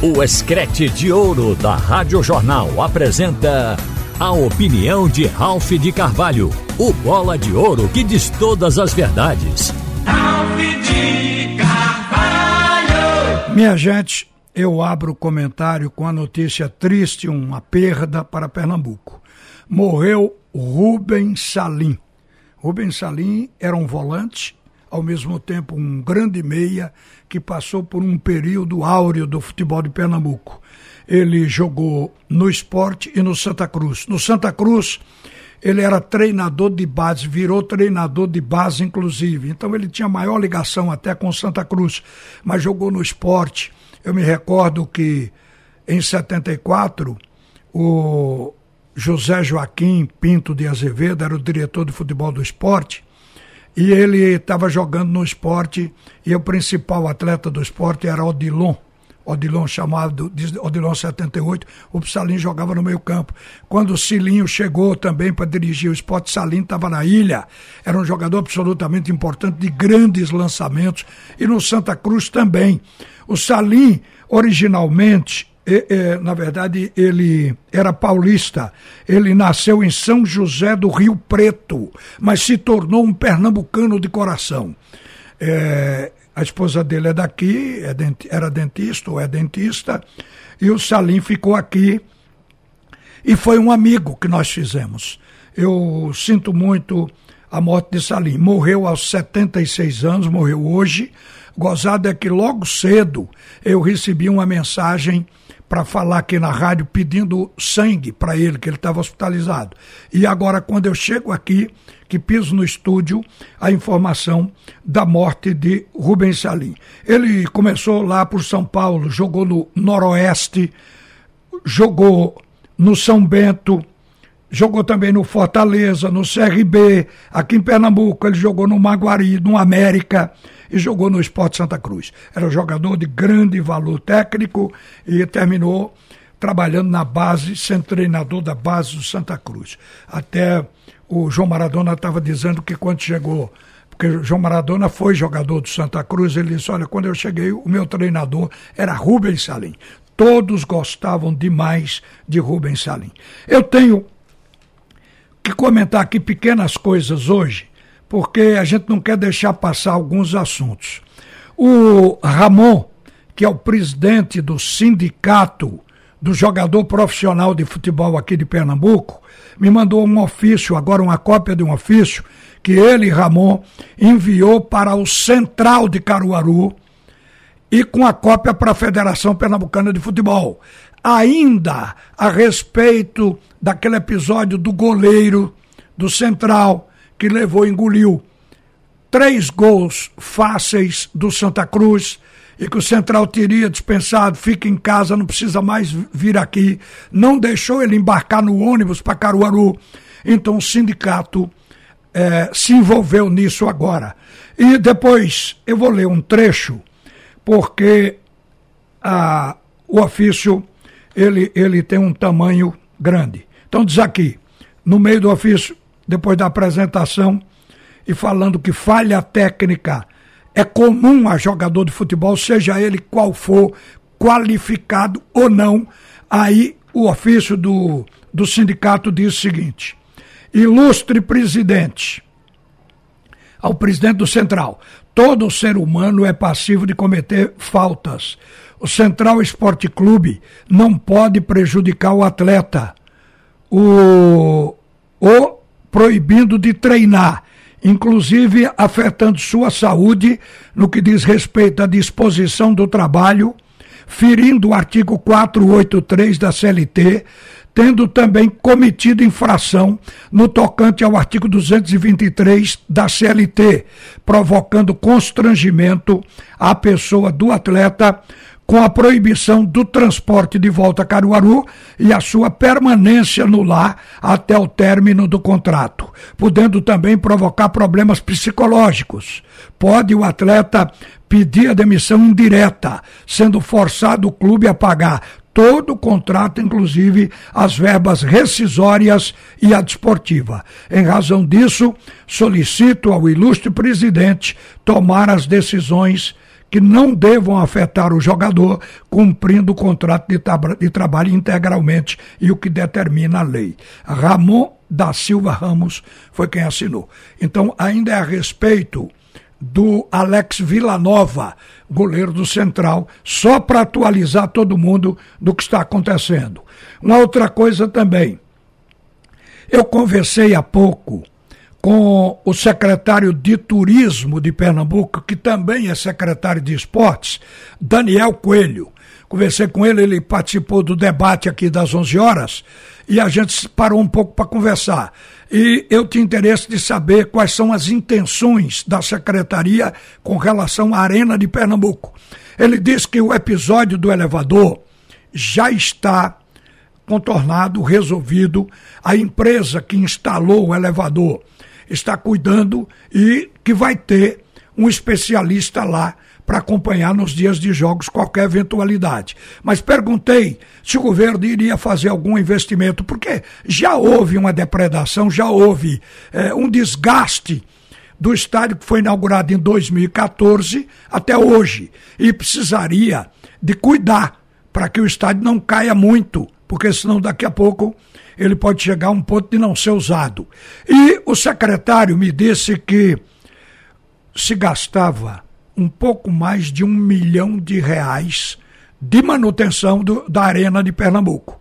O Escrete de Ouro da Rádio Jornal apresenta a opinião de Ralph de Carvalho, o bola de ouro que diz todas as verdades. Ralph de Carvalho! Minha gente, eu abro o comentário com a notícia triste, uma perda para Pernambuco. Morreu Rubens Salim. Rubens Salim era um volante ao mesmo tempo um grande meia que passou por um período áureo do futebol de Pernambuco. Ele jogou no esporte e no Santa Cruz. No Santa Cruz, ele era treinador de base, virou treinador de base, inclusive. Então ele tinha maior ligação até com Santa Cruz, mas jogou no esporte. Eu me recordo que em 74, o José Joaquim Pinto de Azevedo era o diretor de futebol do esporte e ele estava jogando no esporte e o principal atleta do esporte era Odilon. Odilon chamado Odilon 78, o Salim jogava no meio campo. Quando o Cilinho chegou também para dirigir o esporte, Salim estava na ilha. Era um jogador absolutamente importante, de grandes lançamentos. E no Santa Cruz também. O Salim, originalmente, na verdade, ele era paulista. Ele nasceu em São José do Rio Preto, mas se tornou um pernambucano de coração. É, a esposa dele é daqui, é era dentista ou é dentista, e o Salim ficou aqui. E foi um amigo que nós fizemos. Eu sinto muito a morte de Salim. Morreu aos 76 anos, morreu hoje. Gozado é que logo cedo eu recebi uma mensagem para falar aqui na rádio pedindo sangue para ele, que ele estava hospitalizado. E agora, quando eu chego aqui, que piso no estúdio, a informação da morte de Rubens Salim. Ele começou lá por São Paulo, jogou no Noroeste, jogou no São Bento, jogou também no Fortaleza, no CRB, aqui em Pernambuco, ele jogou no Maguari, no América e jogou no Esporte Santa Cruz. Era um jogador de grande valor técnico e terminou trabalhando na base, sendo treinador da base do Santa Cruz. Até o João Maradona estava dizendo que quando chegou porque João Maradona foi jogador do Santa Cruz, ele disse, olha, quando eu cheguei, o meu treinador era Rubens Salim. Todos gostavam demais de Rubens Salim. Eu tenho que comentar aqui pequenas coisas hoje, porque a gente não quer deixar passar alguns assuntos. O Ramon, que é o presidente do sindicato do jogador profissional de futebol aqui de Pernambuco, me mandou um ofício, agora uma cópia de um ofício, que ele, Ramon, enviou para o Central de Caruaru e com a cópia para a Federação Pernambucana de Futebol. Ainda a respeito daquele episódio do goleiro do Central, que levou, engoliu três gols fáceis do Santa Cruz e que o Central teria dispensado, fica em casa, não precisa mais vir aqui. Não deixou ele embarcar no ônibus para Caruaru. Então o sindicato é, se envolveu nisso agora. E depois eu vou ler um trecho, porque a, o ofício ele, ele tem um tamanho grande. Então diz aqui, no meio do ofício, depois da apresentação, e falando que falha técnica é comum a jogador de futebol, seja ele qual for, qualificado ou não, aí o ofício do, do sindicato diz o seguinte: ilustre presidente, ao presidente do Central, todo ser humano é passivo de cometer faltas. O Central Esporte Clube não pode prejudicar o atleta. O, o proibindo de treinar, inclusive afetando sua saúde no que diz respeito à disposição do trabalho, ferindo o artigo 483 da CLT, tendo também cometido infração no tocante ao artigo 223 da CLT, provocando constrangimento à pessoa do atleta com a proibição do transporte de volta a Caruaru e a sua permanência no lar até o término do contrato, podendo também provocar problemas psicológicos. Pode o atleta pedir a demissão indireta, sendo forçado o clube a pagar todo o contrato, inclusive as verbas rescisórias e a desportiva. Em razão disso, solicito ao ilustre presidente tomar as decisões que não devam afetar o jogador, cumprindo o contrato de, de trabalho integralmente e o que determina a lei. Ramon da Silva Ramos foi quem assinou. Então, ainda é a respeito do Alex Villanova, goleiro do Central, só para atualizar todo mundo do que está acontecendo. Uma outra coisa também. Eu conversei há pouco com o secretário de Turismo de Pernambuco, que também é secretário de Esportes, Daniel Coelho. Conversei com ele, ele participou do debate aqui das 11 horas e a gente parou um pouco para conversar. E eu tinha interesse de saber quais são as intenções da secretaria com relação à Arena de Pernambuco. Ele disse que o episódio do elevador já está contornado, resolvido. A empresa que instalou o elevador está cuidando e que vai ter um especialista lá para acompanhar nos dias de jogos qualquer eventualidade. Mas perguntei se o governo iria fazer algum investimento, porque já houve uma depredação, já houve é, um desgaste do estádio que foi inaugurado em 2014 até hoje e precisaria de cuidar para que o estádio não caia muito, porque senão daqui a pouco ele pode chegar a um ponto de não ser usado. E o secretário me disse que se gastava um pouco mais de um milhão de reais de manutenção do, da Arena de Pernambuco.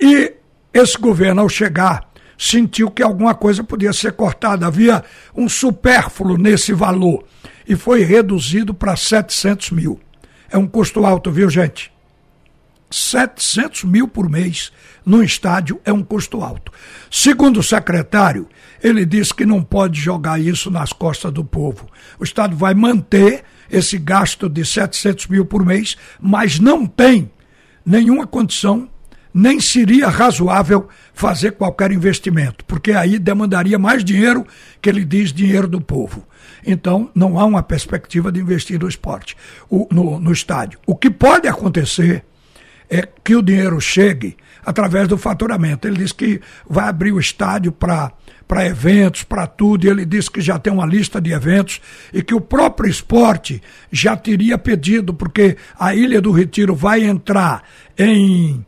E esse governo, ao chegar, sentiu que alguma coisa podia ser cortada, havia um supérfluo nesse valor e foi reduzido para 700 mil. É um custo alto, viu, gente? 700 mil por mês no estádio é um custo alto. Segundo o secretário, ele disse que não pode jogar isso nas costas do povo. O Estado vai manter esse gasto de 700 mil por mês, mas não tem nenhuma condição, nem seria razoável fazer qualquer investimento, porque aí demandaria mais dinheiro, que ele diz dinheiro do povo. Então, não há uma perspectiva de investir no esporte, no, no estádio. O que pode acontecer é que o dinheiro chegue através do faturamento. Ele diz que vai abrir o estádio para para eventos, para tudo, e ele disse que já tem uma lista de eventos e que o próprio esporte já teria pedido, porque a Ilha do Retiro vai entrar em,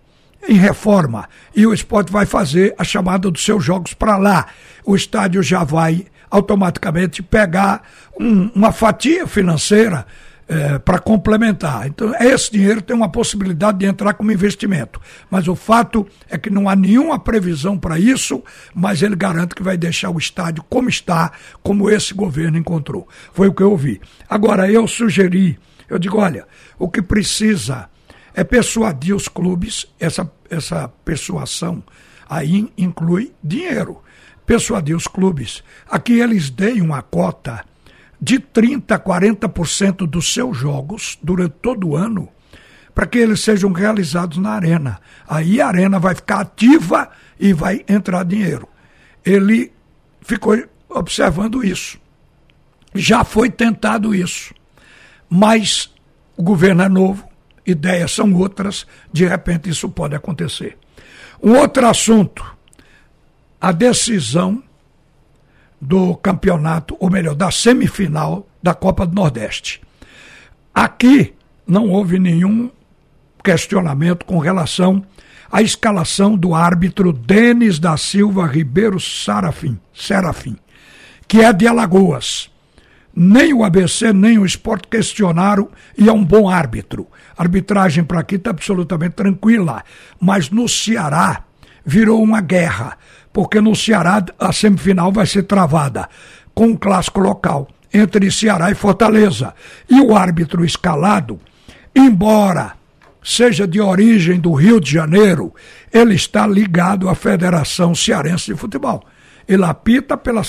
em reforma e o esporte vai fazer a chamada dos seus jogos para lá. O estádio já vai automaticamente pegar um, uma fatia financeira é, para complementar. Então, esse dinheiro tem uma possibilidade de entrar como investimento. Mas o fato é que não há nenhuma previsão para isso, mas ele garante que vai deixar o estádio como está, como esse governo encontrou. Foi o que eu ouvi. Agora, eu sugeri, eu digo, olha, o que precisa é persuadir os clubes, essa, essa persuasão aí inclui dinheiro. Persuadir os clubes a que eles deem uma cota de 30% a 40% dos seus jogos durante todo o ano para que eles sejam realizados na arena. Aí a arena vai ficar ativa e vai entrar dinheiro. Ele ficou observando isso. Já foi tentado isso. Mas o governo é novo, ideias são outras, de repente isso pode acontecer. Um outro assunto, a decisão do campeonato, ou melhor, da semifinal da Copa do Nordeste. Aqui não houve nenhum questionamento com relação à escalação do árbitro Denis da Silva Ribeiro Sarafim, Serafim, que é de Alagoas. Nem o ABC, nem o esporte questionaram e é um bom árbitro. A arbitragem para aqui está absolutamente tranquila, mas no Ceará virou uma guerra porque no Ceará a semifinal vai ser travada com um clássico local entre Ceará e Fortaleza. E o árbitro escalado, embora seja de origem do Rio de Janeiro, ele está ligado à Federação Cearense de Futebol. Ele apita pela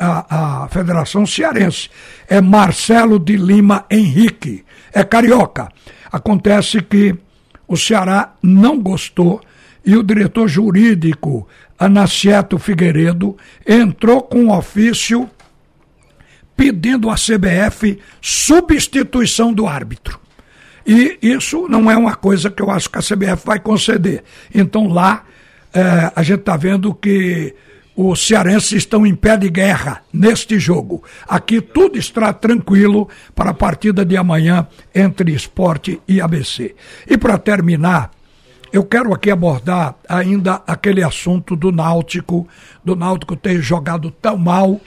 a, a Federação Cearense. É Marcelo de Lima Henrique. É carioca. Acontece que o Ceará não gostou e o diretor jurídico Anacieto Figueiredo entrou com um ofício pedindo à CBF substituição do árbitro. E isso não é uma coisa que eu acho que a CBF vai conceder. Então lá é, a gente está vendo que os cearenses estão em pé de guerra neste jogo. Aqui tudo está tranquilo para a partida de amanhã entre esporte e ABC. E para terminar, eu quero aqui abordar ainda aquele assunto do Náutico, do Náutico ter jogado tão mal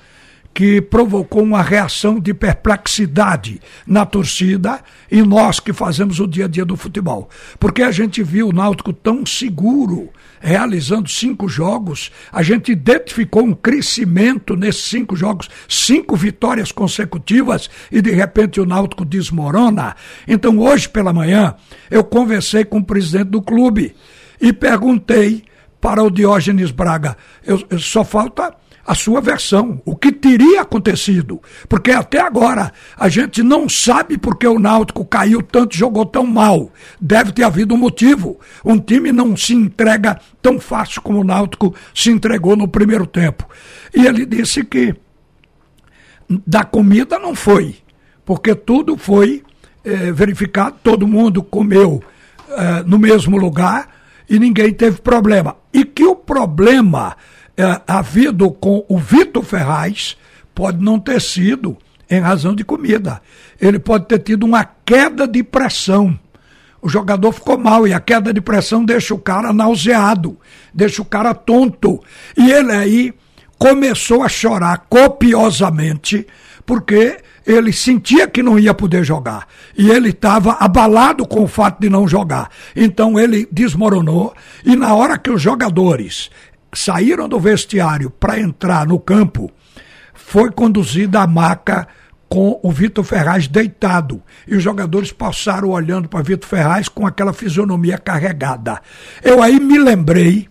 que provocou uma reação de perplexidade na torcida e nós que fazemos o dia a dia do futebol. Porque a gente viu o Náutico tão seguro, realizando cinco jogos, a gente identificou um crescimento nesses cinco jogos, cinco vitórias consecutivas e de repente o Náutico desmorona. Então hoje pela manhã eu conversei com o presidente do clube e perguntei para o Diógenes Braga, eu, eu só falta a sua versão, o que teria acontecido. Porque até agora a gente não sabe porque o Náutico caiu tanto, jogou tão mal. Deve ter havido um motivo. Um time não se entrega tão fácil como o Náutico se entregou no primeiro tempo. E ele disse que da comida não foi, porque tudo foi eh, verificado, todo mundo comeu eh, no mesmo lugar e ninguém teve problema. E que o problema é, havido com o Vitor Ferraz pode não ter sido em razão de comida. Ele pode ter tido uma queda de pressão. O jogador ficou mal e a queda de pressão deixa o cara nauseado, deixa o cara tonto. E ele aí começou a chorar copiosamente porque ele sentia que não ia poder jogar. E ele estava abalado com o fato de não jogar. Então ele desmoronou. E na hora que os jogadores saíram do vestiário para entrar no campo, foi conduzida a maca com o Vitor Ferraz deitado. E os jogadores passaram olhando para Vitor Ferraz com aquela fisionomia carregada. Eu aí me lembrei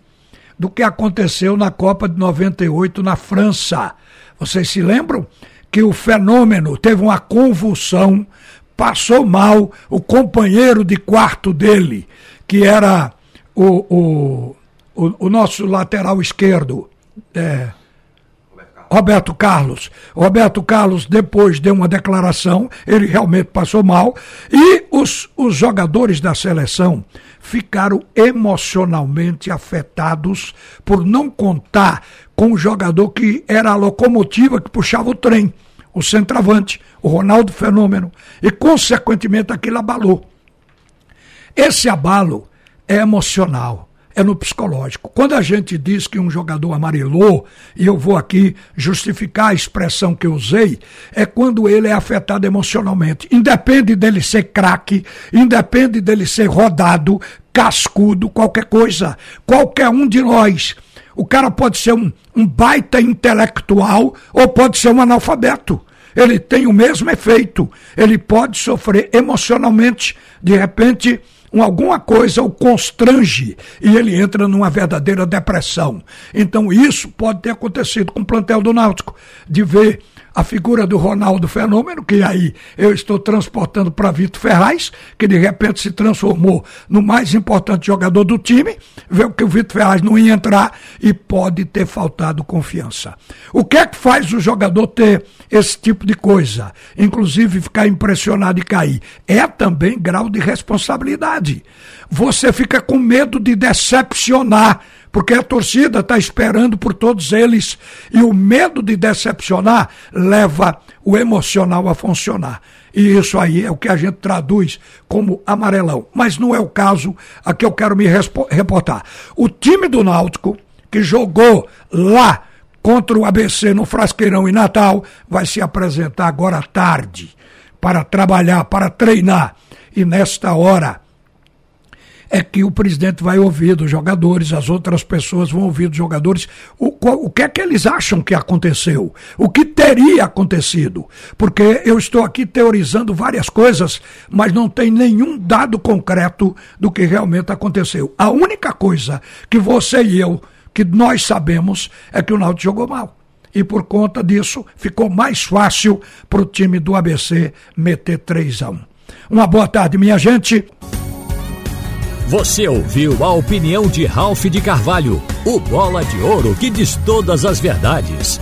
do que aconteceu na Copa de 98 na França. Vocês se lembram? Que o fenômeno teve uma convulsão, passou mal, o companheiro de quarto dele, que era o, o o, o nosso lateral esquerdo, é, Roberto Carlos. Roberto Carlos depois deu uma declaração, ele realmente passou mal, e os, os jogadores da seleção ficaram emocionalmente afetados por não contar com o jogador que era a locomotiva que puxava o trem, o centroavante, o Ronaldo Fenômeno, e consequentemente aquilo abalou. Esse abalo é emocional é no psicológico. Quando a gente diz que um jogador amarelou, e eu vou aqui justificar a expressão que eu usei, é quando ele é afetado emocionalmente. Independe dele ser craque, independe dele ser rodado, cascudo, qualquer coisa. Qualquer um de nós. O cara pode ser um, um baita intelectual ou pode ser um analfabeto ele tem o mesmo efeito. Ele pode sofrer emocionalmente, de repente, alguma coisa o constrange e ele entra numa verdadeira depressão. Então isso pode ter acontecido com o plantel do Náutico, de ver a figura do Ronaldo Fenômeno, que aí eu estou transportando para Vitor Ferraz, que de repente se transformou no mais importante jogador do time, vê que o Vitor Ferraz não ia entrar e pode ter faltado confiança. O que é que faz o jogador ter esse tipo de coisa, inclusive ficar impressionado e cair? É também grau de responsabilidade. Você fica com medo de decepcionar porque a torcida está esperando por todos eles e o medo de decepcionar leva o emocional a funcionar. E isso aí é o que a gente traduz como amarelão. Mas não é o caso a que eu quero me reportar. O time do Náutico, que jogou lá contra o ABC no Frasqueirão em Natal, vai se apresentar agora à tarde para trabalhar, para treinar. E nesta hora é que o presidente vai ouvir dos jogadores, as outras pessoas vão ouvir dos jogadores o, o que é que eles acham que aconteceu, o que teria acontecido. Porque eu estou aqui teorizando várias coisas, mas não tem nenhum dado concreto do que realmente aconteceu. A única coisa que você e eu, que nós sabemos, é que o Náutico jogou mal e por conta disso ficou mais fácil para o time do ABC meter 3 a 1. Uma boa tarde, minha gente. Você ouviu a opinião de Ralph de Carvalho, o bola de ouro que diz todas as verdades.